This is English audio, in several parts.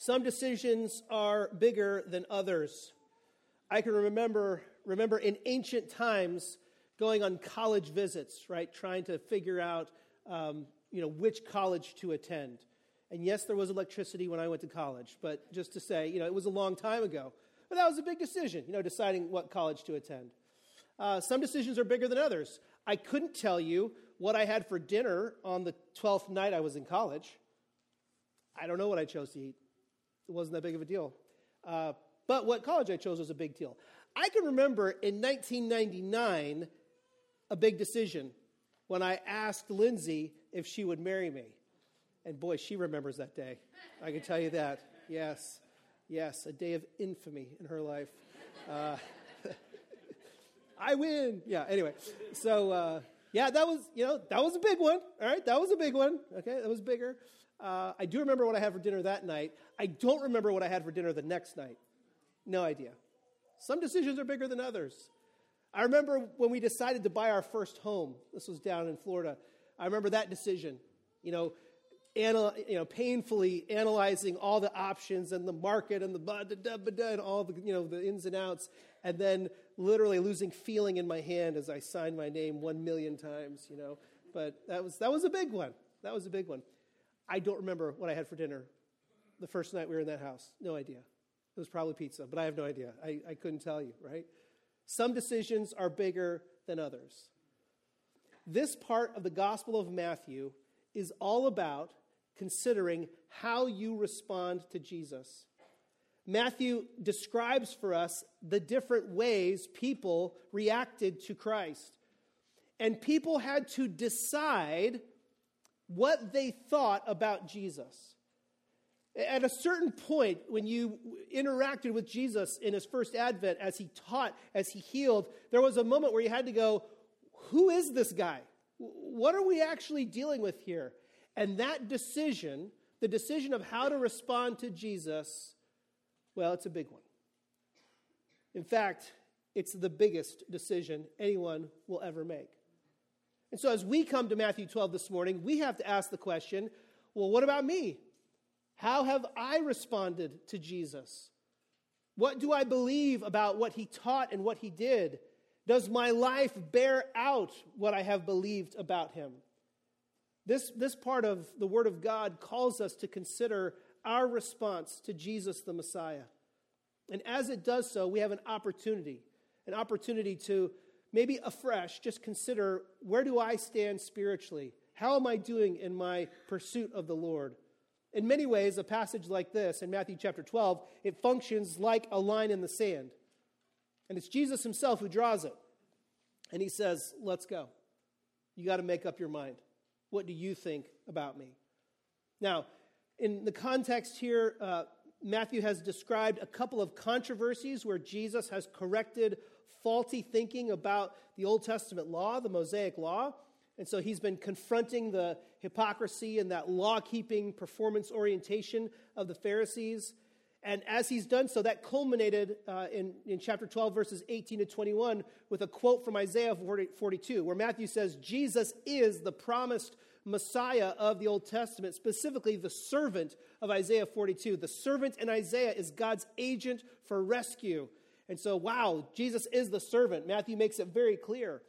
Some decisions are bigger than others. I can remember, remember in ancient times going on college visits, right, trying to figure out um, you know, which college to attend. And yes, there was electricity when I went to college, but just to say, you know, it was a long time ago. But that was a big decision, you know, deciding what college to attend. Uh, some decisions are bigger than others. I couldn't tell you what I had for dinner on the 12th night I was in college. I don't know what I chose to eat. It wasn't that big of a deal. Uh, but what college I chose was a big deal. I can remember in 1999 a big decision when I asked Lindsay if she would marry me. And boy, she remembers that day. I can tell you that. Yes, yes, a day of infamy in her life. Uh, I win. Yeah, anyway. So, uh, yeah, that was, you know, that was a big one. All right, that was a big one. Okay, that was bigger. Uh, I do remember what I had for dinner that night. I don't remember what I had for dinner the next night. No idea. Some decisions are bigger than others. I remember when we decided to buy our first home. This was down in Florida. I remember that decision. You know, anal- you know, painfully analyzing all the options and the market and the da, da, da, and all the you know the ins and outs, and then literally losing feeling in my hand as I signed my name one million times. You know, but that was that was a big one. That was a big one. I don't remember what I had for dinner the first night we were in that house. No idea. It was probably pizza, but I have no idea. I, I couldn't tell you, right? Some decisions are bigger than others. This part of the Gospel of Matthew is all about considering how you respond to Jesus. Matthew describes for us the different ways people reacted to Christ. And people had to decide what they thought about Jesus. At a certain point, when you interacted with Jesus in his first advent, as he taught, as he healed, there was a moment where you had to go, Who is this guy? What are we actually dealing with here? And that decision, the decision of how to respond to Jesus, well, it's a big one. In fact, it's the biggest decision anyone will ever make. And so, as we come to Matthew 12 this morning, we have to ask the question well, what about me? How have I responded to Jesus? What do I believe about what he taught and what he did? Does my life bear out what I have believed about him? This, this part of the Word of God calls us to consider our response to Jesus the Messiah. And as it does so, we have an opportunity, an opportunity to maybe afresh just consider where do I stand spiritually? How am I doing in my pursuit of the Lord? In many ways, a passage like this in Matthew chapter 12, it functions like a line in the sand. And it's Jesus himself who draws it. And he says, Let's go. You got to make up your mind. What do you think about me? Now, in the context here, uh, Matthew has described a couple of controversies where Jesus has corrected faulty thinking about the Old Testament law, the Mosaic law. And so he's been confronting the hypocrisy and that law keeping performance orientation of the Pharisees. And as he's done so, that culminated uh, in, in chapter 12, verses 18 to 21, with a quote from Isaiah 42, where Matthew says, Jesus is the promised Messiah of the Old Testament, specifically the servant of Isaiah 42. The servant in Isaiah is God's agent for rescue. And so, wow, Jesus is the servant. Matthew makes it very clear.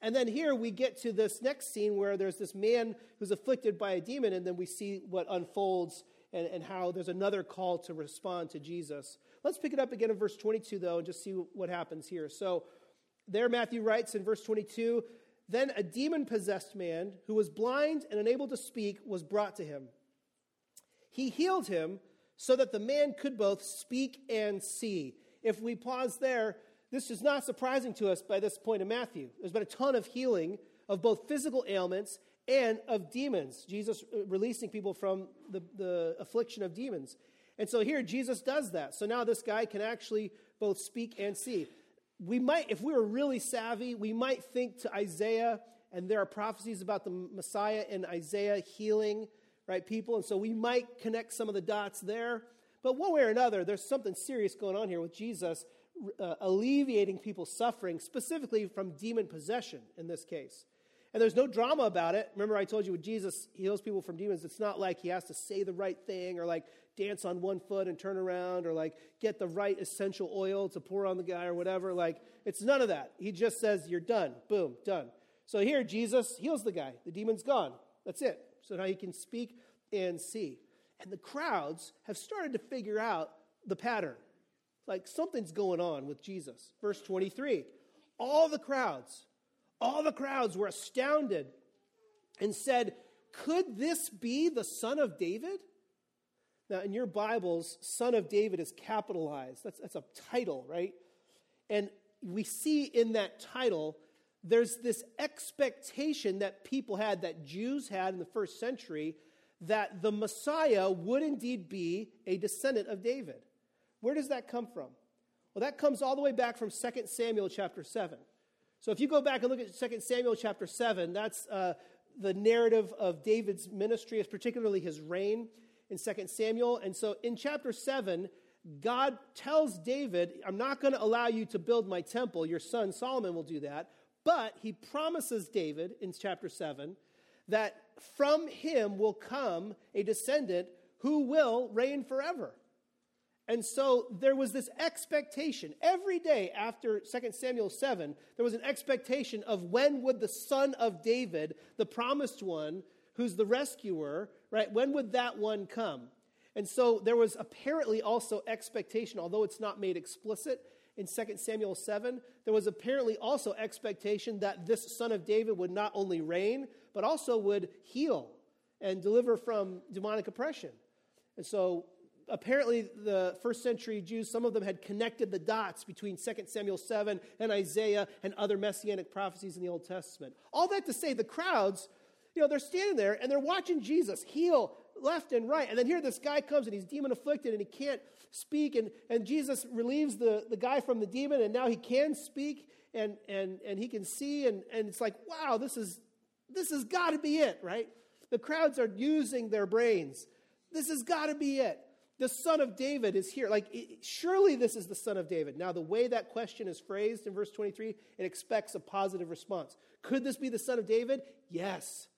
And then here we get to this next scene where there's this man who's afflicted by a demon, and then we see what unfolds and, and how there's another call to respond to Jesus. Let's pick it up again in verse 22, though, and just see what happens here. So, there Matthew writes in verse 22 Then a demon possessed man who was blind and unable to speak was brought to him. He healed him so that the man could both speak and see. If we pause there, this is not surprising to us by this point in Matthew. There's been a ton of healing of both physical ailments and of demons. Jesus uh, releasing people from the, the affliction of demons. And so here Jesus does that. So now this guy can actually both speak and see. We might, if we were really savvy, we might think to Isaiah, and there are prophecies about the Messiah in Isaiah healing, right, people. And so we might connect some of the dots there. But one way or another, there's something serious going on here with Jesus uh, alleviating people's suffering, specifically from demon possession in this case. And there's no drama about it. Remember, I told you when Jesus heals people from demons, it's not like he has to say the right thing or like dance on one foot and turn around or like get the right essential oil to pour on the guy or whatever. Like, it's none of that. He just says, You're done. Boom, done. So here, Jesus heals the guy. The demon's gone. That's it. So now he can speak and see. And the crowds have started to figure out the pattern. Like something's going on with Jesus. Verse 23 All the crowds, all the crowds were astounded and said, Could this be the son of David? Now, in your Bibles, son of David is capitalized. That's, that's a title, right? And we see in that title, there's this expectation that people had, that Jews had in the first century, that the Messiah would indeed be a descendant of David. Where does that come from? Well, that comes all the way back from 2 Samuel chapter 7. So if you go back and look at 2 Samuel chapter 7, that's uh, the narrative of David's ministry, particularly his reign in 2 Samuel. And so in chapter 7, God tells David, I'm not going to allow you to build my temple. Your son Solomon will do that. But he promises David in chapter 7 that from him will come a descendant who will reign forever. And so there was this expectation. Every day after 2 Samuel 7, there was an expectation of when would the son of David, the promised one, who's the rescuer, right, when would that one come? And so there was apparently also expectation, although it's not made explicit in 2 Samuel 7, there was apparently also expectation that this son of David would not only reign, but also would heal and deliver from demonic oppression. And so apparently the first century Jews, some of them had connected the dots between 2 Samuel 7 and Isaiah and other messianic prophecies in the Old Testament. All that to say, the crowds, you know, they're standing there and they're watching Jesus heal left and right. And then here this guy comes and he's demon afflicted and he can't speak. And, and Jesus relieves the, the guy from the demon and now he can speak and, and, and he can see. And, and it's like, wow, this is this has got to be it, right? The crowds are using their brains. This has got to be it. The son of David is here. Like, it, surely this is the son of David. Now, the way that question is phrased in verse 23, it expects a positive response. Could this be the son of David? Yes.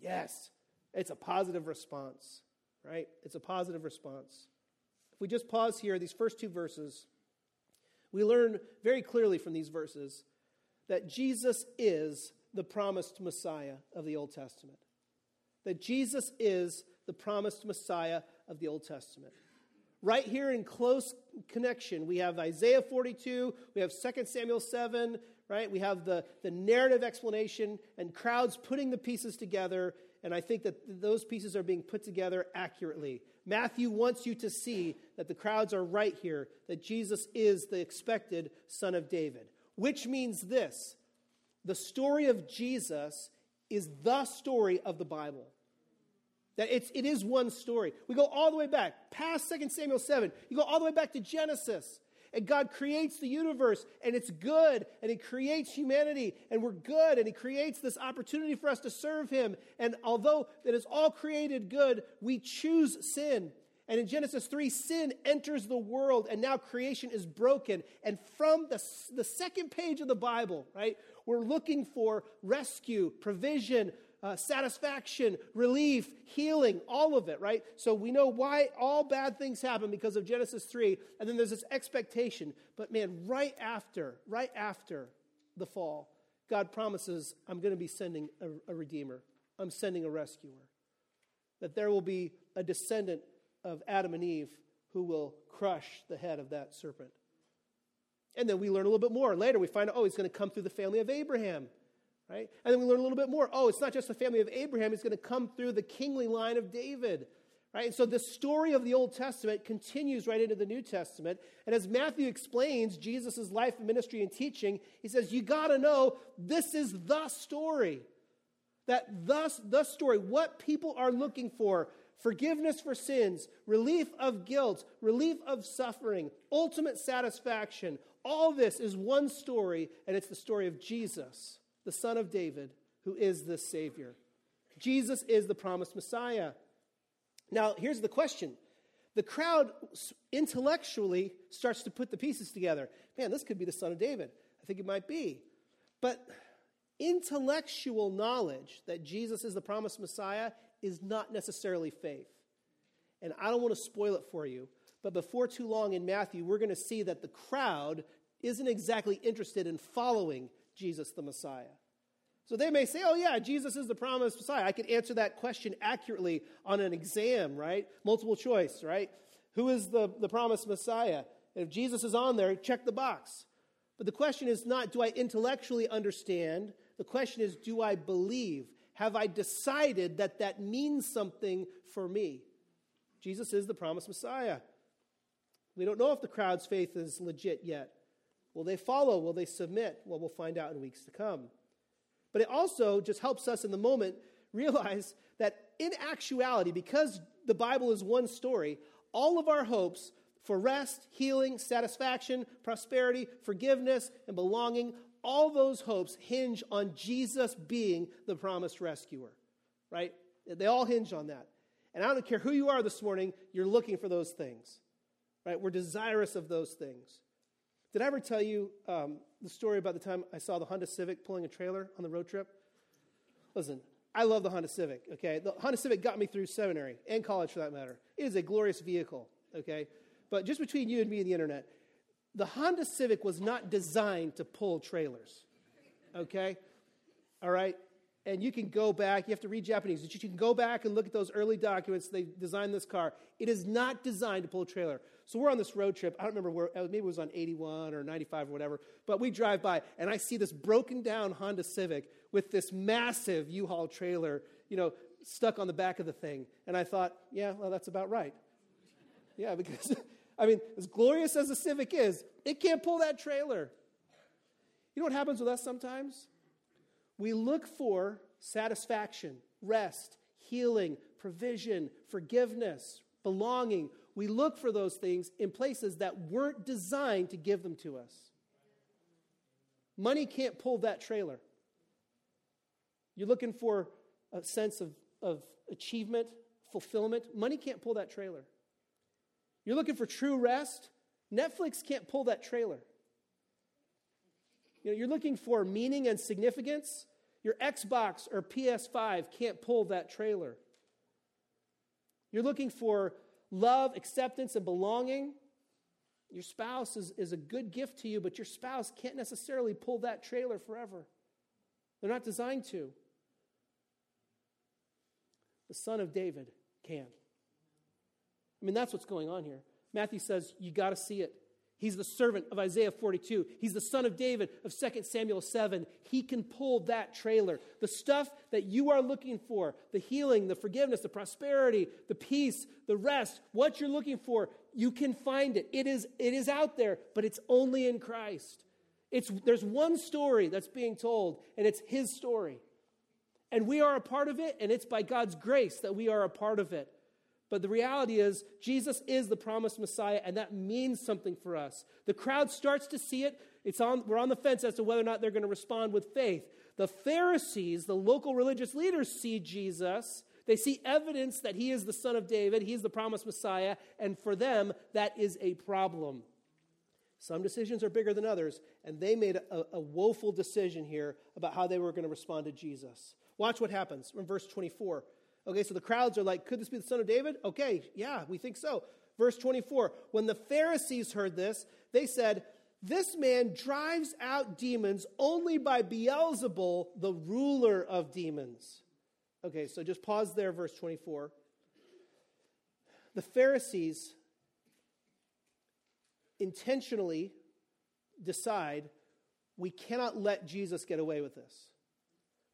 Yes. It's a positive response, right? It's a positive response. If we just pause here, these first two verses, we learn very clearly from these verses that Jesus is the promised Messiah of the Old Testament. That Jesus is the promised Messiah of the Old Testament. Right here in close connection, we have Isaiah 42, we have 2 Samuel 7, right? We have the, the narrative explanation and crowds putting the pieces together, and I think that those pieces are being put together accurately. Matthew wants you to see that the crowds are right here, that Jesus is the expected Son of David, which means this the story of Jesus is the story of the Bible. That it's, it is one story. We go all the way back, past 2 Samuel 7. You go all the way back to Genesis. And God creates the universe, and it's good, and He creates humanity, and we're good, and He creates this opportunity for us to serve Him. And although it is all created good, we choose sin. And in Genesis 3, sin enters the world, and now creation is broken. And from the, the second page of the Bible, right, we're looking for rescue, provision, uh, satisfaction, relief, healing, all of it, right? So we know why all bad things happen because of Genesis 3. And then there's this expectation. But man, right after, right after the fall, God promises, I'm going to be sending a, a redeemer, I'm sending a rescuer. That there will be a descendant of Adam and Eve who will crush the head of that serpent. And then we learn a little bit more. Later, we find out, oh, he's going to come through the family of Abraham, right? And then we learn a little bit more. Oh, it's not just the family of Abraham, it's going to come through the kingly line of David, right? And so the story of the Old Testament continues right into the New Testament. And as Matthew explains Jesus' life, and ministry, and teaching, he says, you got to know this is the story. That thus, the story, what people are looking for, forgiveness for sins, relief of guilt, relief of suffering, ultimate satisfaction, all this is one story, and it's the story of Jesus, the Son of David, who is the Savior. Jesus is the promised Messiah. Now, here's the question. The crowd intellectually starts to put the pieces together. Man, this could be the son of David. I think it might be. But Intellectual knowledge that Jesus is the promised Messiah is not necessarily faith. And I don't want to spoil it for you, but before too long in Matthew, we're going to see that the crowd isn't exactly interested in following Jesus the Messiah. So they may say, oh, yeah, Jesus is the promised Messiah. I could answer that question accurately on an exam, right? Multiple choice, right? Who is the, the promised Messiah? And if Jesus is on there, check the box. But the question is not, do I intellectually understand? The question is, do I believe? Have I decided that that means something for me? Jesus is the promised Messiah. We don't know if the crowd's faith is legit yet. Will they follow? Will they submit? Well, we'll find out in weeks to come. But it also just helps us in the moment realize that in actuality, because the Bible is one story, all of our hopes for rest, healing, satisfaction, prosperity, forgiveness, and belonging, all those hopes hinge on Jesus being the promised rescuer, right? They all hinge on that. And I don't care who you are this morning, you're looking for those things, right? We're desirous of those things. Did I ever tell you um, the story about the time I saw the Honda Civic pulling a trailer on the road trip? Listen, I love the Honda Civic, okay? The Honda Civic got me through seminary and college for that matter. It is a glorious vehicle, okay? But just between you and me and the internet, the Honda Civic was not designed to pull trailers, okay? All right? And you can go back, you have to read Japanese, but you can go back and look at those early documents. They designed this car. It is not designed to pull a trailer. So we're on this road trip. I don't remember where, uh, maybe it was on 81 or 95 or whatever, but we drive by, and I see this broken down Honda Civic with this massive U Haul trailer, you know, stuck on the back of the thing. And I thought, yeah, well, that's about right. Yeah, because, I mean, as glorious as the Civic is, it can't pull that trailer. You know what happens with us sometimes? We look for satisfaction, rest, healing, provision, forgiveness, belonging. We look for those things in places that weren't designed to give them to us. Money can't pull that trailer. You're looking for a sense of, of achievement, fulfillment. Money can't pull that trailer. You're looking for true rest. Netflix can't pull that trailer. You know, you're looking for meaning and significance. Your Xbox or PS5 can't pull that trailer. You're looking for love, acceptance, and belonging. Your spouse is, is a good gift to you, but your spouse can't necessarily pull that trailer forever. They're not designed to. The son of David can. I mean, that's what's going on here. Matthew says, you got to see it. He's the servant of Isaiah 42. He's the son of David of 2 Samuel 7. He can pull that trailer. The stuff that you are looking for the healing, the forgiveness, the prosperity, the peace, the rest what you're looking for, you can find it. It is, it is out there, but it's only in Christ. It's, there's one story that's being told, and it's His story. And we are a part of it, and it's by God's grace that we are a part of it. But the reality is, Jesus is the promised Messiah, and that means something for us. The crowd starts to see it. It's on, we're on the fence as to whether or not they're going to respond with faith. The Pharisees, the local religious leaders, see Jesus. They see evidence that he is the son of David, he is the promised Messiah, and for them, that is a problem. Some decisions are bigger than others, and they made a, a woeful decision here about how they were going to respond to Jesus. Watch what happens in verse 24. Okay, so the crowds are like, could this be the son of David? Okay, yeah, we think so. Verse 24 When the Pharisees heard this, they said, This man drives out demons only by Beelzebul, the ruler of demons. Okay, so just pause there, verse 24. The Pharisees intentionally decide we cannot let Jesus get away with this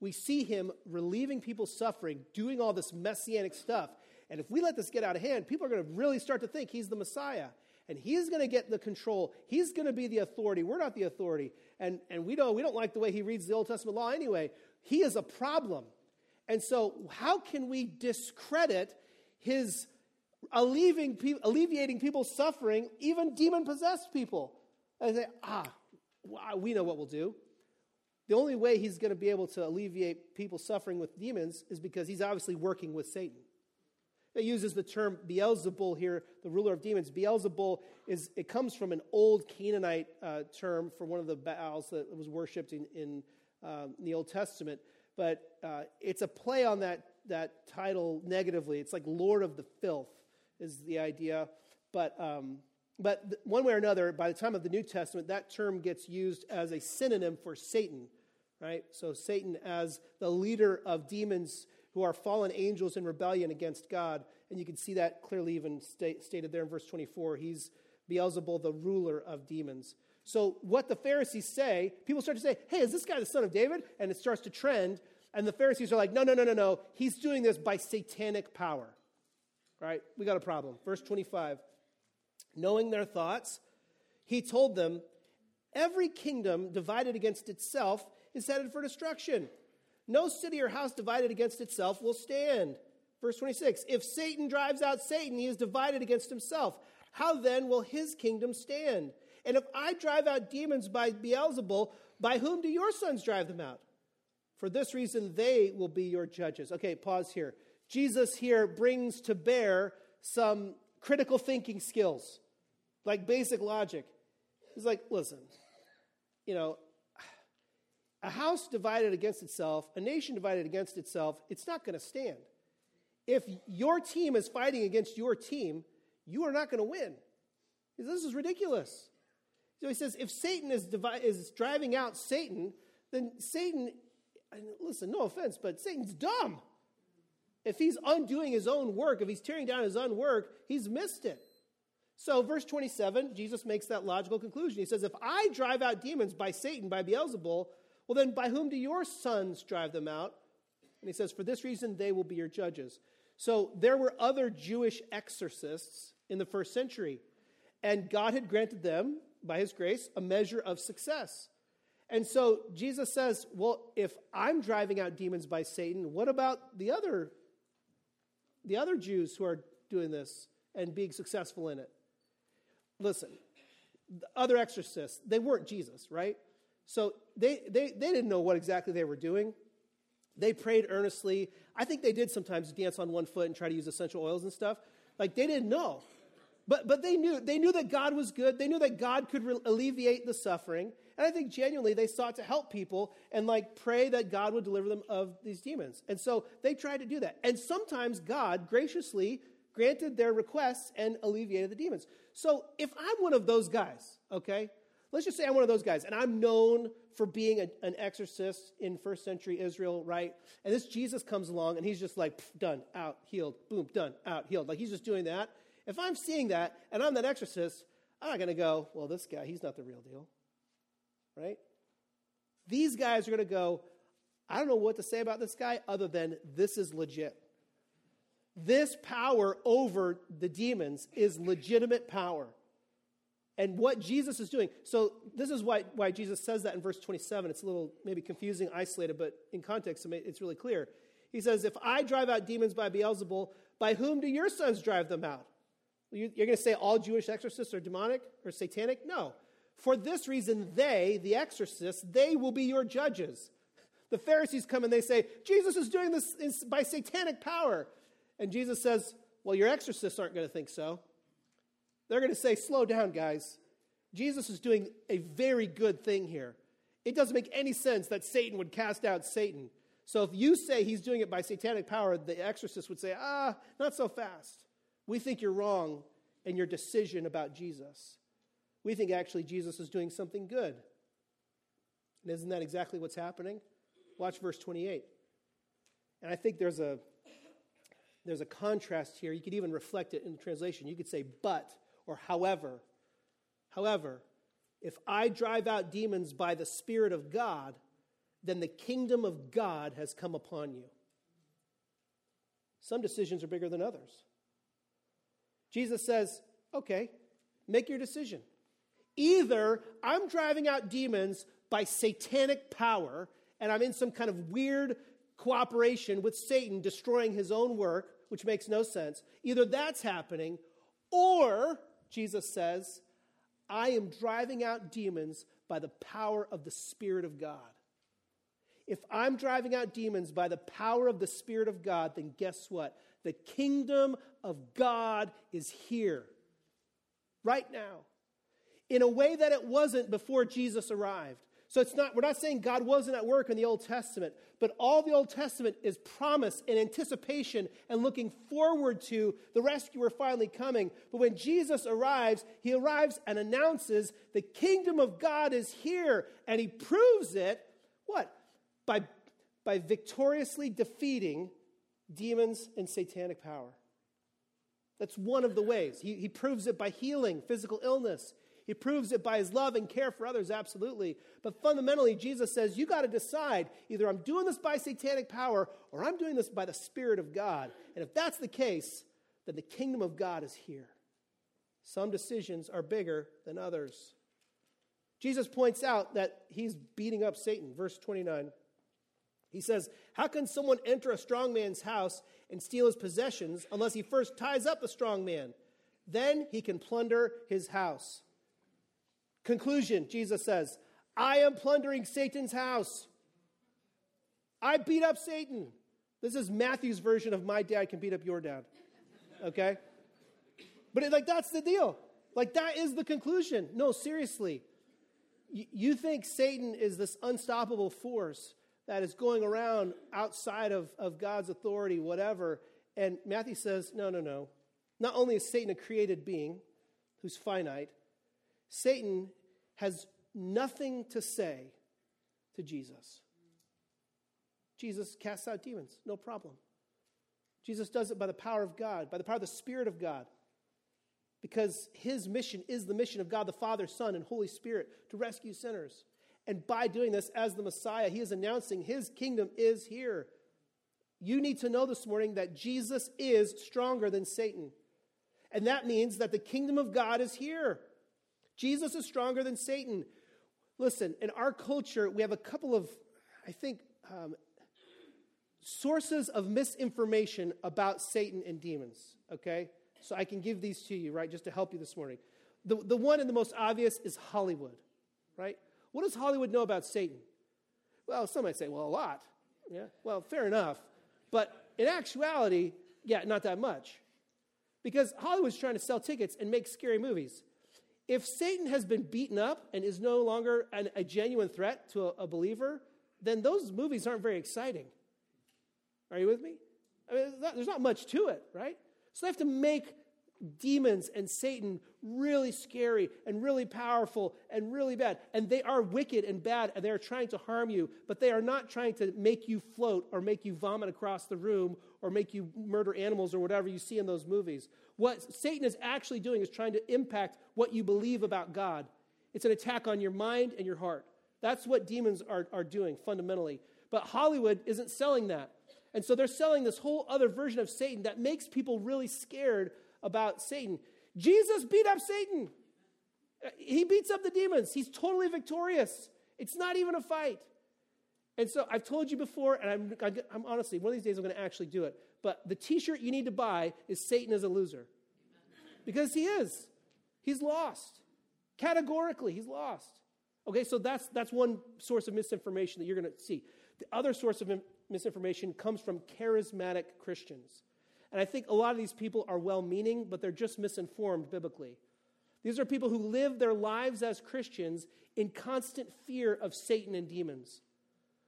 we see him relieving people's suffering, doing all this messianic stuff. And if we let this get out of hand, people are going to really start to think he's the Messiah. And he's going to get the control. He's going to be the authority. We're not the authority. And, and we, don't, we don't like the way he reads the Old Testament law anyway. He is a problem. And so, how can we discredit his alleviating, alleviating people's suffering, even demon possessed people? And say, ah, we know what we'll do. The only way he's going to be able to alleviate people suffering with demons is because he's obviously working with Satan. It uses the term Beelzebul here, the ruler of demons. Beelzebul is it comes from an old Canaanite uh, term for one of the Baals that was worshipped in, in um, in the Old Testament, but uh, it's a play on that, that title negatively. It's like Lord of the Filth, is the idea. But, um, but one way or another, by the time of the New Testament, that term gets used as a synonym for Satan, right? So Satan as the leader of demons who are fallen angels in rebellion against God. And you can see that clearly even stated there in verse 24. He's Beelzebul, the ruler of demons. So, what the Pharisees say, people start to say, hey, is this guy the son of David? And it starts to trend. And the Pharisees are like, no, no, no, no, no. He's doing this by satanic power. Right? We got a problem. Verse 25. Knowing their thoughts, he told them, Every kingdom divided against itself is headed for destruction. No city or house divided against itself will stand. Verse 26 If Satan drives out Satan, he is divided against himself. How then will his kingdom stand? And if I drive out demons by Beelzebul, by whom do your sons drive them out? For this reason, they will be your judges. Okay, pause here. Jesus here brings to bear some critical thinking skills, like basic logic. He's like, listen, you know, a house divided against itself, a nation divided against itself, it's not going to stand. If your team is fighting against your team, you are not going to win. This is ridiculous. So he says, if Satan is, divi- is driving out Satan, then Satan, listen, no offense, but Satan's dumb. If he's undoing his own work, if he's tearing down his own work, he's missed it. So, verse 27, Jesus makes that logical conclusion. He says, If I drive out demons by Satan, by Beelzebul, well, then by whom do your sons drive them out? And he says, For this reason, they will be your judges. So there were other Jewish exorcists in the first century, and God had granted them, by his grace, a measure of success. And so Jesus says, Well, if I'm driving out demons by Satan, what about the other, the other Jews who are doing this and being successful in it? Listen, the other exorcists, they weren't Jesus, right? So they, they, they didn't know what exactly they were doing. They prayed earnestly. I think they did sometimes dance on one foot and try to use essential oils and stuff. Like they didn't know. But, but they knew they knew that God was good. They knew that God could re- alleviate the suffering. And I think genuinely they sought to help people and like pray that God would deliver them of these demons. And so they tried to do that. And sometimes God graciously granted their requests and alleviated the demons. So if I'm one of those guys, okay, let's just say I'm one of those guys, and I'm known for being a, an exorcist in first century Israel, right? And this Jesus comes along and he's just like, done, out, healed, boom, done, out, healed. Like he's just doing that. If I'm seeing that and I'm that exorcist, I'm not going to go, well, this guy, he's not the real deal, right? These guys are going to go, I don't know what to say about this guy other than this is legit. This power over the demons is legitimate power and what Jesus is doing. So, this is why, why Jesus says that in verse 27. It's a little maybe confusing, isolated, but in context, it's really clear. He says, If I drive out demons by Beelzebul, by whom do your sons drive them out? You're going to say all Jewish exorcists are demonic or satanic? No. For this reason, they, the exorcists, they will be your judges. The Pharisees come and they say, Jesus is doing this by satanic power. And Jesus says, Well, your exorcists aren't going to think so. They're going to say, slow down, guys. Jesus is doing a very good thing here. It doesn't make any sense that Satan would cast out Satan. So if you say he's doing it by satanic power, the exorcist would say, ah, not so fast. We think you're wrong in your decision about Jesus. We think actually Jesus is doing something good. And isn't that exactly what's happening? Watch verse 28. And I think there's a there's a contrast here. You could even reflect it in the translation. You could say, but or however. However, if I drive out demons by the Spirit of God, then the kingdom of God has come upon you. Some decisions are bigger than others. Jesus says, okay, make your decision. Either I'm driving out demons by satanic power and I'm in some kind of weird cooperation with Satan destroying his own work, which makes no sense. Either that's happening, or Jesus says, I am driving out demons by the power of the Spirit of God. If I'm driving out demons by the power of the Spirit of God, then guess what? The kingdom of God is here, right now, in a way that it wasn't before Jesus arrived. So it's not, we're not saying God wasn't at work in the Old Testament, but all the Old Testament is promise and anticipation and looking forward to the rescuer finally coming. But when Jesus arrives, he arrives and announces the kingdom of God is here. And he proves it, what? By, by victoriously defeating demons and satanic power. That's one of the ways. He, he proves it by healing physical illness. He proves it by his love and care for others, absolutely. But fundamentally, Jesus says, you got to decide either I'm doing this by satanic power or I'm doing this by the Spirit of God. And if that's the case, then the kingdom of God is here. Some decisions are bigger than others. Jesus points out that he's beating up Satan. Verse 29. He says, How can someone enter a strong man's house and steal his possessions unless he first ties up the strong man? Then he can plunder his house. Conclusion Jesus says, I am plundering Satan's house. I beat up Satan. This is Matthew's version of my dad can beat up your dad. Okay? But it, like that's the deal. Like that is the conclusion. No, seriously. Y- you think Satan is this unstoppable force that is going around outside of, of God's authority, whatever. And Matthew says, no, no, no. Not only is Satan a created being who's finite, Satan has nothing to say to Jesus. Jesus casts out demons, no problem. Jesus does it by the power of God, by the power of the Spirit of God, because his mission is the mission of God the Father, Son, and Holy Spirit to rescue sinners. And by doing this, as the Messiah, he is announcing his kingdom is here. You need to know this morning that Jesus is stronger than Satan. And that means that the kingdom of God is here. Jesus is stronger than Satan. Listen, in our culture, we have a couple of, I think, um, sources of misinformation about Satan and demons, okay? So I can give these to you, right, just to help you this morning. The, the one and the most obvious is Hollywood, right? What does Hollywood know about Satan? Well, some might say, well, a lot. Yeah, well, fair enough. But in actuality, yeah, not that much. Because Hollywood's trying to sell tickets and make scary movies. If Satan has been beaten up and is no longer an, a genuine threat to a, a, believer, then those movies aren't very exciting. Are you with me? I mean, there's not, there's not much to it, right? So they have to make demons and Satan really scary and really powerful and really bad. And they are wicked and bad and they are trying to harm you, but they are not trying to make you float or make you vomit across the room or make you murder animals or whatever you see in those movies. What Satan is actually doing is trying to impact what you believe about God. It's an attack on your mind and your heart. That's what demons are, are doing fundamentally. But Hollywood isn't selling that. And so they're selling this whole other version of Satan that makes people really scared about Satan. Jesus beat up Satan. He beats up the demons. He's totally victorious. It's not even a fight. And so I've told you before, and I'm, I'm honestly, one of these days I'm going to actually do it. But the t shirt you need to buy is Satan is a loser. Because he is. He's lost. Categorically, he's lost. Okay, so that's, that's one source of misinformation that you're going to see. The other source of misinformation comes from charismatic Christians. And I think a lot of these people are well meaning, but they're just misinformed biblically. These are people who live their lives as Christians in constant fear of Satan and demons.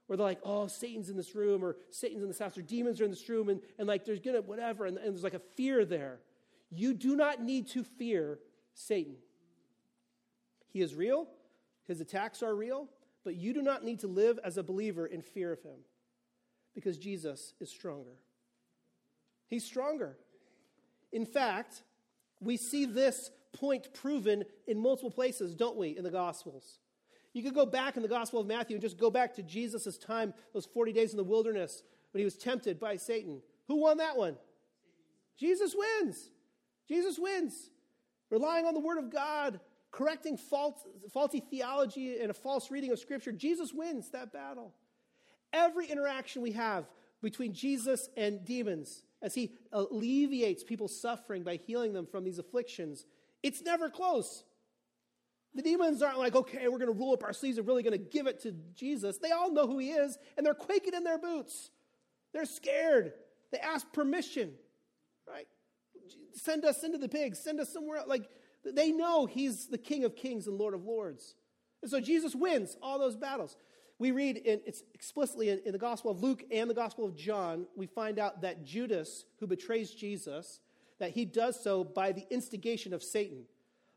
Where they're like, oh, Satan's in this room, or Satan's in this house, or demons are in this room, and, and like there's gonna, whatever, and, and there's like a fear there. You do not need to fear Satan. He is real, his attacks are real, but you do not need to live as a believer in fear of him because Jesus is stronger. He's stronger. In fact, we see this point proven in multiple places, don't we, in the Gospels? You could go back in the Gospel of Matthew and just go back to Jesus' time, those 40 days in the wilderness when he was tempted by Satan. Who won that one? Jesus wins. Jesus wins. Relying on the Word of God, correcting fault, faulty theology and a false reading of Scripture, Jesus wins that battle. Every interaction we have between Jesus and demons, as he alleviates people's suffering by healing them from these afflictions, it's never close. The demons aren't like, okay, we're going to roll up our sleeves and really going to give it to Jesus. They all know who he is, and they're quaking in their boots. They're scared. They ask permission, right? Send us into the pigs. Send us somewhere. Like, they know he's the King of kings and Lord of lords. And so Jesus wins all those battles. We read in, it's explicitly in, in the Gospel of Luke and the Gospel of John, we find out that Judas, who betrays Jesus, that he does so by the instigation of Satan.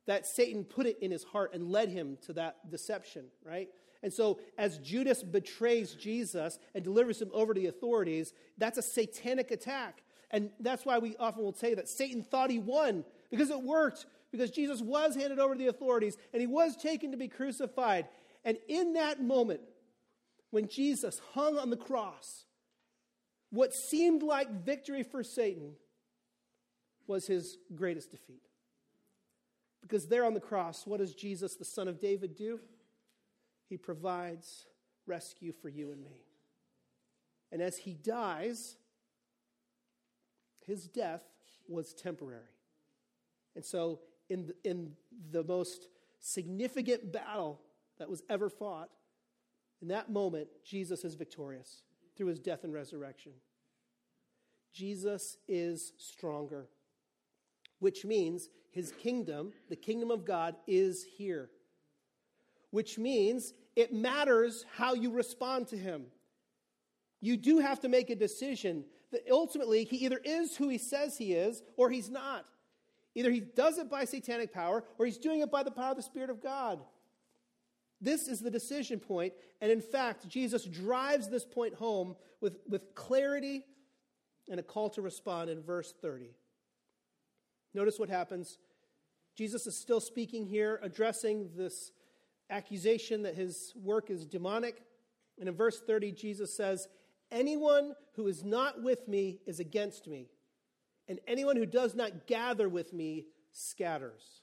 That Satan put it in his heart and led him to that deception, right? And so, as Judas betrays Jesus and delivers him over to the authorities, that's a satanic attack. And that's why we often will say that Satan thought he won because it worked, because Jesus was handed over to the authorities and he was taken to be crucified. And in that moment, when Jesus hung on the cross, what seemed like victory for Satan was his greatest defeat. Because there on the cross, what does Jesus, the Son of David, do? He provides rescue for you and me. And as he dies, his death was temporary. And so, in the, in the most significant battle that was ever fought, in that moment, Jesus is victorious through his death and resurrection. Jesus is stronger, which means his kingdom, the kingdom of God, is here. Which means it matters how you respond to him. You do have to make a decision that ultimately he either is who he says he is or he's not. Either he does it by satanic power or he's doing it by the power of the Spirit of God. This is the decision point, and in fact, Jesus drives this point home with, with clarity and a call to respond in verse 30. Notice what happens. Jesus is still speaking here, addressing this accusation that his work is demonic. And in verse 30, Jesus says, Anyone who is not with me is against me, and anyone who does not gather with me scatters.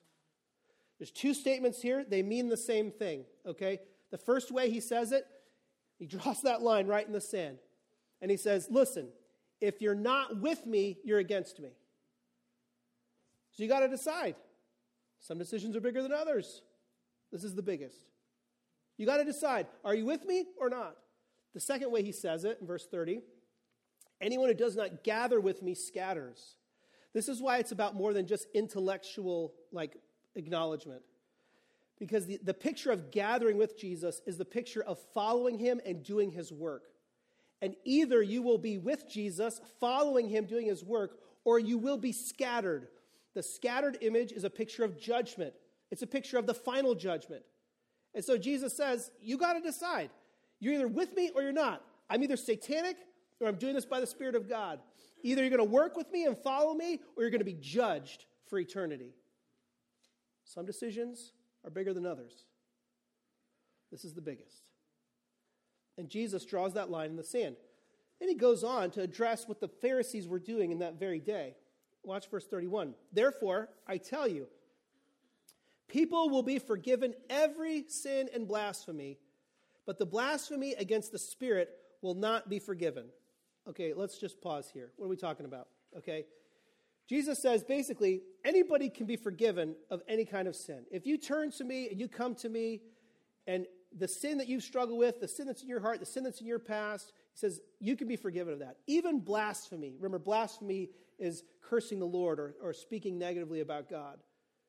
There's two statements here. They mean the same thing, okay? The first way he says it, he draws that line right in the sand. And he says, Listen, if you're not with me, you're against me. So you got to decide. Some decisions are bigger than others. This is the biggest. You got to decide are you with me or not? The second way he says it in verse 30 anyone who does not gather with me scatters. This is why it's about more than just intellectual like acknowledgement. Because the, the picture of gathering with Jesus is the picture of following him and doing his work. And either you will be with Jesus, following him, doing his work, or you will be scattered. The scattered image is a picture of judgment, it's a picture of the final judgment. And so Jesus says, You got to decide. You're either with me or you're not. I'm either satanic or I'm doing this by the Spirit of God. Either you're going to work with me and follow me, or you're going to be judged for eternity. Some decisions are bigger than others. This is the biggest. And Jesus draws that line in the sand. Then he goes on to address what the Pharisees were doing in that very day. Watch verse 31. Therefore, I tell you, people will be forgiven every sin and blasphemy, but the blasphemy against the Spirit will not be forgiven. Okay, let's just pause here. What are we talking about? Okay. Jesus says basically, anybody can be forgiven of any kind of sin. If you turn to me and you come to me, and the sin that you struggle with, the sin that's in your heart, the sin that's in your past, he says, you can be forgiven of that. Even blasphemy. Remember, blasphemy is cursing the Lord or, or speaking negatively about God.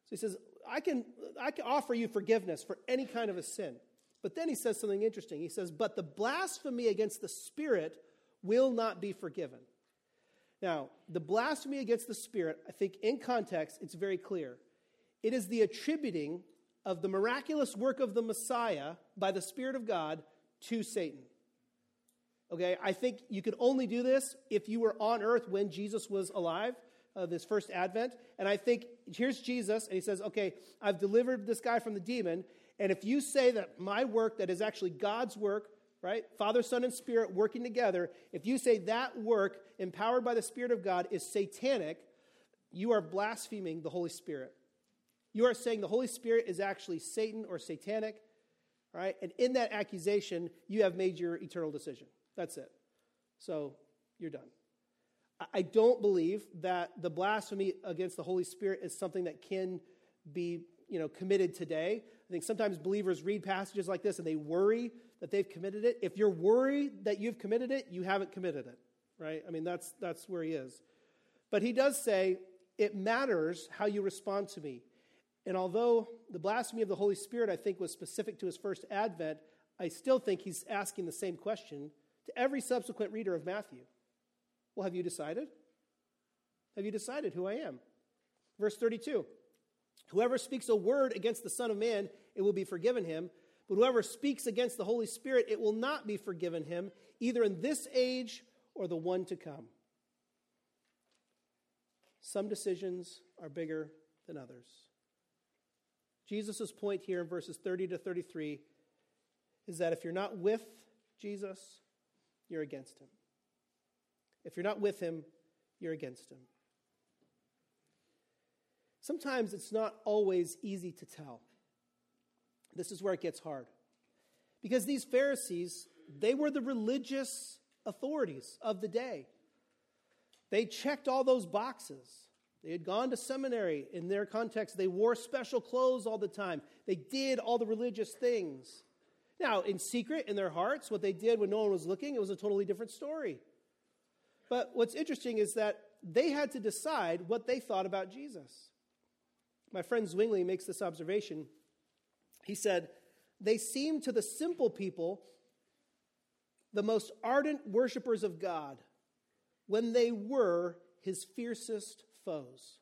So he says, I can, I can offer you forgiveness for any kind of a sin. But then he says something interesting. He says, But the blasphemy against the Spirit will not be forgiven. Now, the blasphemy against the Spirit, I think in context, it's very clear. It is the attributing of the miraculous work of the Messiah by the Spirit of God to Satan. Okay, I think you could only do this if you were on earth when Jesus was alive, uh, this first advent. And I think here's Jesus, and he says, Okay, I've delivered this guy from the demon. And if you say that my work, that is actually God's work, right? Father, Son, and Spirit working together. If you say that work, empowered by the Spirit of God, is satanic, you are blaspheming the Holy Spirit. You are saying the Holy Spirit is actually Satan or satanic, right? And in that accusation, you have made your eternal decision. That's it. So you're done. I don't believe that the blasphemy against the Holy Spirit is something that can be, you know, committed today. I think sometimes believers read passages like this and they worry that they've committed it. If you're worried that you've committed it, you haven't committed it, right? I mean, that's, that's where he is. But he does say, it matters how you respond to me. And although the blasphemy of the Holy Spirit, I think, was specific to his first advent, I still think he's asking the same question to every subsequent reader of Matthew. Well, have you decided? Have you decided who I am? Verse 32 Whoever speaks a word against the Son of Man, it will be forgiven him. But whoever speaks against the Holy Spirit, it will not be forgiven him, either in this age or the one to come. Some decisions are bigger than others. Jesus' point here in verses 30 to 33 is that if you're not with Jesus, you're against him. If you're not with him, you're against him. Sometimes it's not always easy to tell. This is where it gets hard. Because these Pharisees, they were the religious authorities of the day. They checked all those boxes. They had gone to seminary in their context. They wore special clothes all the time. They did all the religious things. Now, in secret, in their hearts, what they did when no one was looking, it was a totally different story. But what's interesting is that they had to decide what they thought about Jesus. My friend Zwingli makes this observation. He said, They seem to the simple people the most ardent worshippers of God when they were his fiercest foes.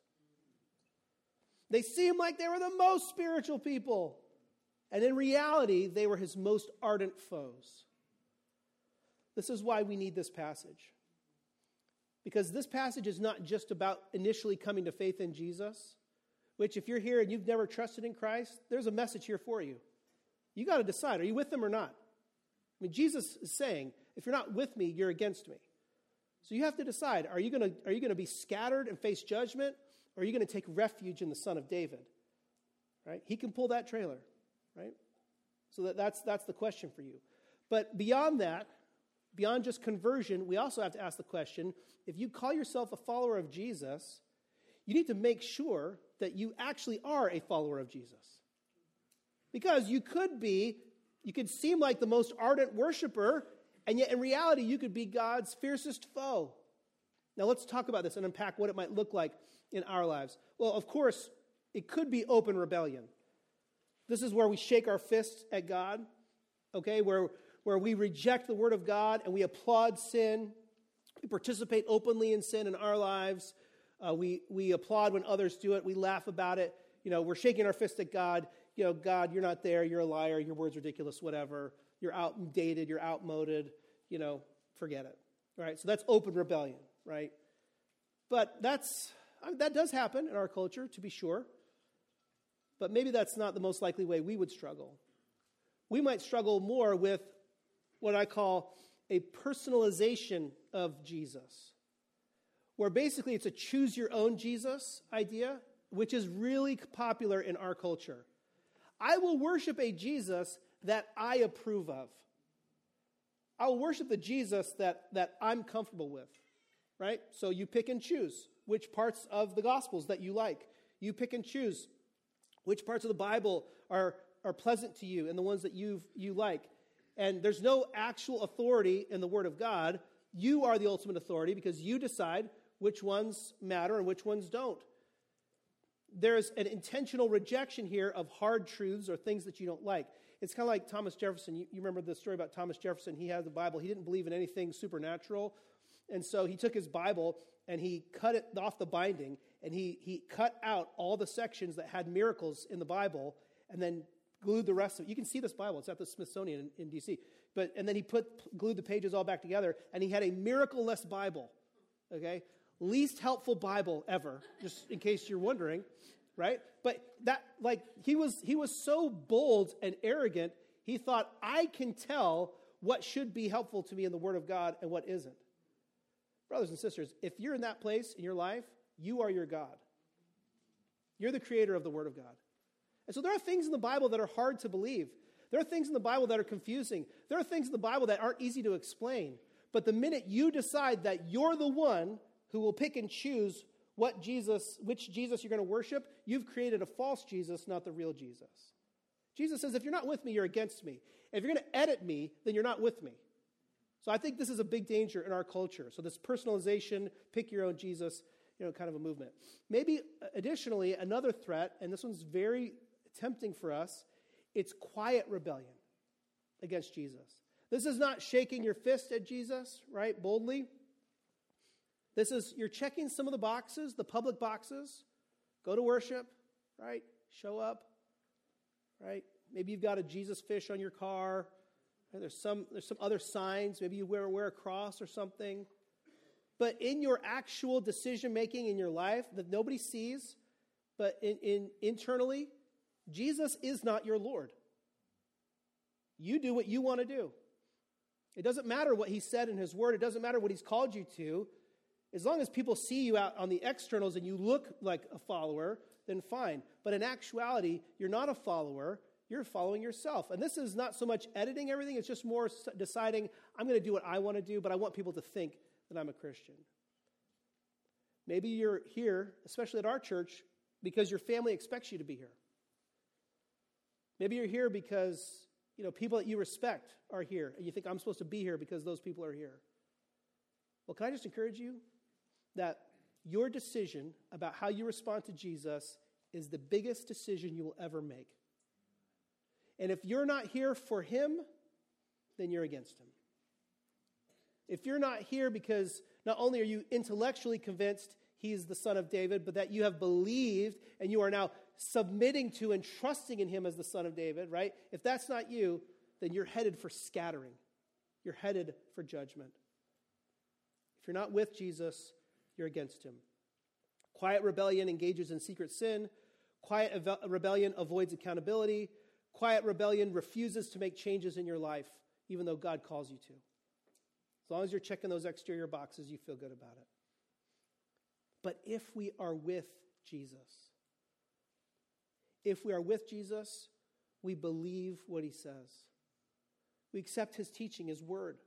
They seemed like they were the most spiritual people. And in reality, they were his most ardent foes. This is why we need this passage. Because this passage is not just about initially coming to faith in Jesus, which, if you're here and you've never trusted in Christ, there's a message here for you. You got to decide are you with them or not? I mean, Jesus is saying, if you're not with me, you're against me. So you have to decide are you going to, are you to be scattered and face judgment, or are you going to take refuge in the Son of David? Right? He can pull that trailer right? So that, that's, that's the question for you. But beyond that, beyond just conversion, we also have to ask the question if you call yourself a follower of Jesus, you need to make sure that you actually are a follower of Jesus. Because you could be, you could seem like the most ardent worshiper, and yet in reality, you could be God's fiercest foe. Now, let's talk about this and unpack what it might look like in our lives. Well, of course, it could be open rebellion. This is where we shake our fists at God, okay? Where, where we reject the Word of God and we applaud sin. We participate openly in sin in our lives. Uh, we, we applaud when others do it. We laugh about it. You know, we're shaking our fist at God. You know, God, you're not there. You're a liar. Your word's ridiculous, whatever. You're outdated. You're outmoded. You know, forget it. Right? So that's open rebellion, right? But that's, I mean, that does happen in our culture, to be sure. But maybe that's not the most likely way we would struggle. We might struggle more with what I call a personalization of Jesus, where basically it's a choose your own Jesus idea, which is really popular in our culture. I will worship a Jesus that I approve of. I will worship the Jesus that, that I'm comfortable with, right? So you pick and choose which parts of the Gospels that you like. You pick and choose which parts of the Bible are, are pleasant to you and the ones that you you like. And there's no actual authority in the Word of God. You are the ultimate authority because you decide which ones matter and which ones don't. There's an intentional rejection here of hard truths or things that you don't like. It's kind of like Thomas Jefferson. You, you remember the story about Thomas Jefferson? He had the Bible. He didn't believe in anything supernatural. And so he took his Bible and he cut it off the binding and he, he cut out all the sections that had miracles in the Bible and then glued the rest of it. You can see this Bible, it's at the Smithsonian in, in D.C. But, and then he put, glued the pages all back together and he had a miracle-less Bible, okay? Least helpful Bible ever, just in case you're wondering, right? But that, like, he was, he was so bold and arrogant, he thought, I can tell what should be helpful to me in the Word of God and what isn't. Brothers and sisters, if you're in that place in your life, you are your God. You're the creator of the Word of God. And so there are things in the Bible that are hard to believe. There are things in the Bible that are confusing. There are things in the Bible that aren't easy to explain. But the minute you decide that you're the one who will pick and choose what Jesus, which Jesus you're going to worship, you've created a false Jesus, not the real Jesus. Jesus says, if you're not with me, you're against me. If you're going to edit me, then you're not with me. So I think this is a big danger in our culture. So this personalization, pick your own Jesus, you know, kind of a movement. Maybe uh, additionally, another threat, and this one's very tempting for us, it's quiet rebellion against Jesus. This is not shaking your fist at Jesus, right, boldly. This is you're checking some of the boxes, the public boxes. Go to worship, right? Show up, right? Maybe you've got a Jesus fish on your car. There's some, there's some other signs. Maybe you wear, wear a cross or something. But in your actual decision making in your life that nobody sees, but in, in internally, Jesus is not your Lord. You do what you want to do. It doesn't matter what he said in his word, it doesn't matter what he's called you to. As long as people see you out on the externals and you look like a follower, then fine. But in actuality, you're not a follower, you're following yourself. And this is not so much editing everything, it's just more deciding, I'm going to do what I want to do, but I want people to think that I'm a Christian. Maybe you're here, especially at our church, because your family expects you to be here. Maybe you're here because you know people that you respect are here, and you think I'm supposed to be here because those people are here. Well, can I just encourage you that your decision about how you respond to Jesus is the biggest decision you will ever make. And if you're not here for him, then you're against him. If you're not here because not only are you intellectually convinced he's the son of David, but that you have believed and you are now submitting to and trusting in him as the son of David, right? If that's not you, then you're headed for scattering. You're headed for judgment. If you're not with Jesus, you're against him. Quiet rebellion engages in secret sin. Quiet rebellion avoids accountability. Quiet rebellion refuses to make changes in your life, even though God calls you to. As long as you're checking those exterior boxes, you feel good about it. But if we are with Jesus, if we are with Jesus, we believe what he says. We accept his teaching, his word.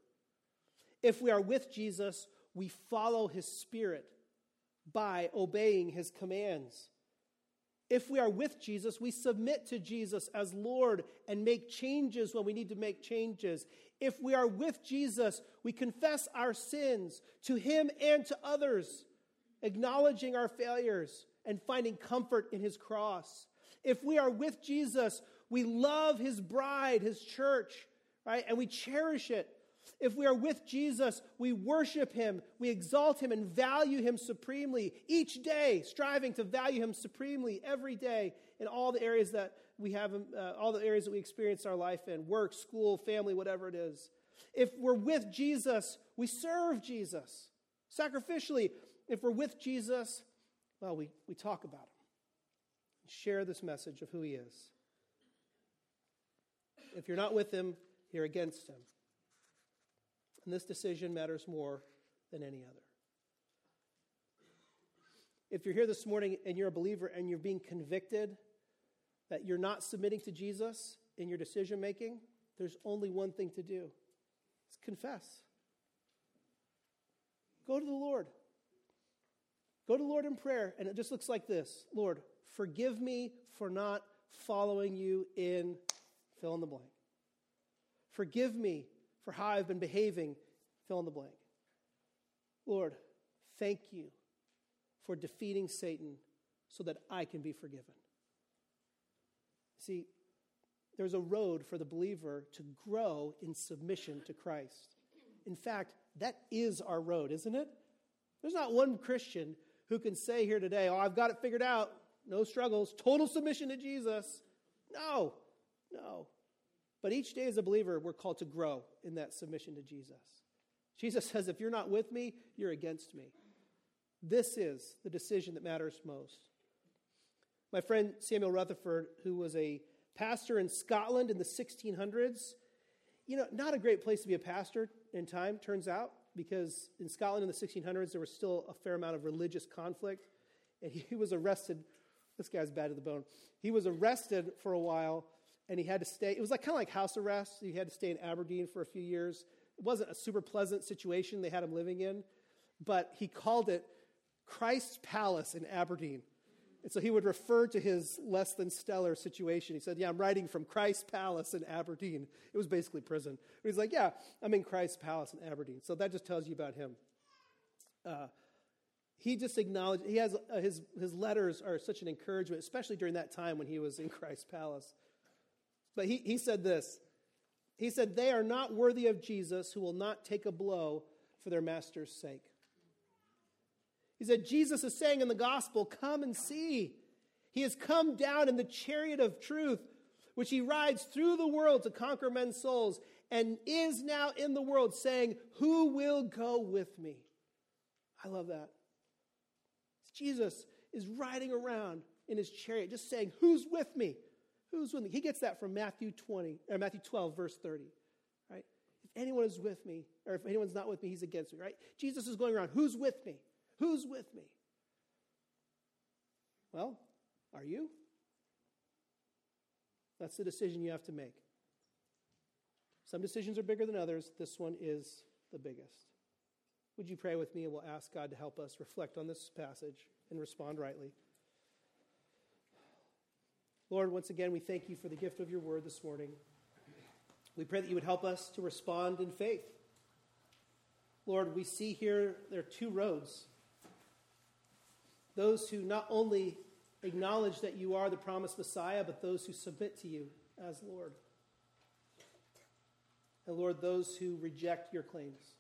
If we are with Jesus, we follow his spirit by obeying his commands. If we are with Jesus, we submit to Jesus as Lord and make changes when we need to make changes. If we are with Jesus, we confess our sins to him and to others, acknowledging our failures and finding comfort in his cross. If we are with Jesus, we love his bride, his church, right? And we cherish it. If we are with Jesus, we worship him, we exalt him, and value him supremely each day, striving to value him supremely every day in all the areas that we have, uh, all the areas that we experience our life in work, school, family, whatever it is. If we're with Jesus, we serve Jesus sacrificially. If we're with Jesus, well, we, we talk about him, share this message of who he is. If you're not with him, you're against him. And this decision matters more than any other. If you're here this morning and you're a believer and you're being convicted that you're not submitting to Jesus in your decision making, there's only one thing to do it's confess. Go to the Lord. Go to the Lord in prayer, and it just looks like this Lord, forgive me for not following you in fill in the blank. Forgive me for how I've been behaving, fill in the blank. Lord, thank you for defeating Satan so that I can be forgiven. See, there's a road for the believer to grow in submission to Christ. In fact, that is our road, isn't it? There's not one Christian who can say here today, Oh, I've got it figured out, no struggles, total submission to Jesus. No, no. But each day as a believer, we're called to grow in that submission to Jesus. Jesus says, if you're not with me, you're against me. This is the decision that matters most. My friend Samuel Rutherford, who was a pastor in Scotland in the 1600s, you know, not a great place to be a pastor in time, turns out, because in Scotland in the 1600s, there was still a fair amount of religious conflict. And he was arrested. This guy's bad to the bone. He was arrested for a while and he had to stay. It was like kind of like house arrest. He had to stay in Aberdeen for a few years. It wasn't a super pleasant situation they had him living in, but he called it Christ's Palace in Aberdeen. And so he would refer to his less than stellar situation. He said, Yeah, I'm writing from Christ's Palace in Aberdeen. It was basically prison. But he's like, Yeah, I'm in Christ's Palace in Aberdeen. So that just tells you about him. Uh, he just acknowledged, he has, uh, his, his letters are such an encouragement, especially during that time when he was in Christ's palace. But he, he said this He said, They are not worthy of Jesus who will not take a blow for their master's sake. He said, Jesus is saying in the gospel, Come and see. He has come down in the chariot of truth, which he rides through the world to conquer men's souls, and is now in the world, saying, Who will go with me? I love that. Jesus is riding around in his chariot, just saying, Who's with me? Who's with me? He gets that from Matthew 20, or Matthew 12, verse 30. Right? If anyone is with me, or if anyone's not with me, he's against me, right? Jesus is going around, who's with me? Who's with me? Well, are you? That's the decision you have to make. Some decisions are bigger than others. This one is the biggest. Would you pray with me and we'll ask God to help us reflect on this passage and respond rightly? Lord, once again, we thank you for the gift of your word this morning. We pray that you would help us to respond in faith. Lord, we see here there are two roads. Those who not only acknowledge that you are the promised Messiah, but those who submit to you as Lord. And Lord, those who reject your claims.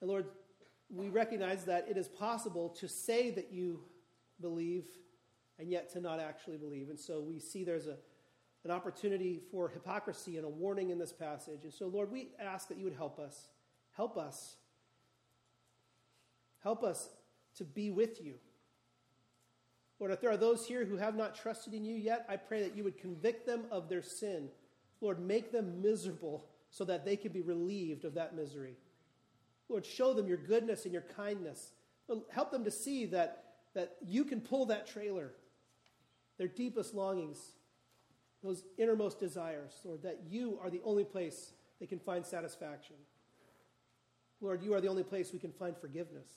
And Lord, we recognize that it is possible to say that you believe and yet to not actually believe. And so we see there's a, an opportunity for hypocrisy and a warning in this passage. And so, Lord, we ask that you would help us. Help us. Help us to be with you. Lord, if there are those here who have not trusted in you yet, I pray that you would convict them of their sin. Lord, make them miserable so that they can be relieved of that misery. Lord, show them your goodness and your kindness. Help them to see that, that you can pull that trailer their deepest longings, those innermost desires, Lord, that you are the only place they can find satisfaction. Lord, you are the only place we can find forgiveness.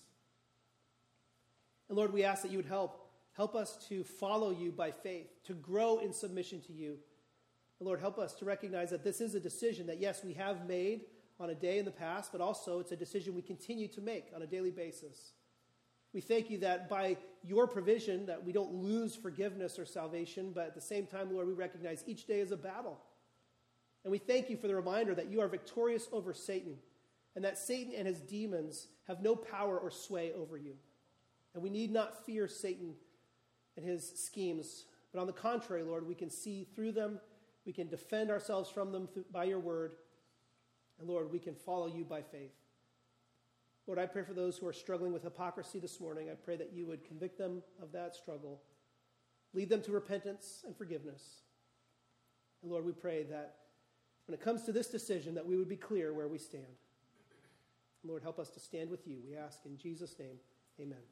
And Lord, we ask that you would help. Help us to follow you by faith, to grow in submission to you. And Lord, help us to recognize that this is a decision that, yes, we have made on a day in the past, but also it's a decision we continue to make on a daily basis. We thank you that by your provision that we don't lose forgiveness or salvation, but at the same time, Lord, we recognize each day is a battle. And we thank you for the reminder that you are victorious over Satan and that Satan and his demons have no power or sway over you. And we need not fear Satan and his schemes, but on the contrary, Lord, we can see through them, we can defend ourselves from them by your word, and Lord, we can follow you by faith. Lord, I pray for those who are struggling with hypocrisy this morning. I pray that you would convict them of that struggle, lead them to repentance and forgiveness. And Lord, we pray that when it comes to this decision, that we would be clear where we stand. Lord, help us to stand with you. We ask in Jesus' name, amen.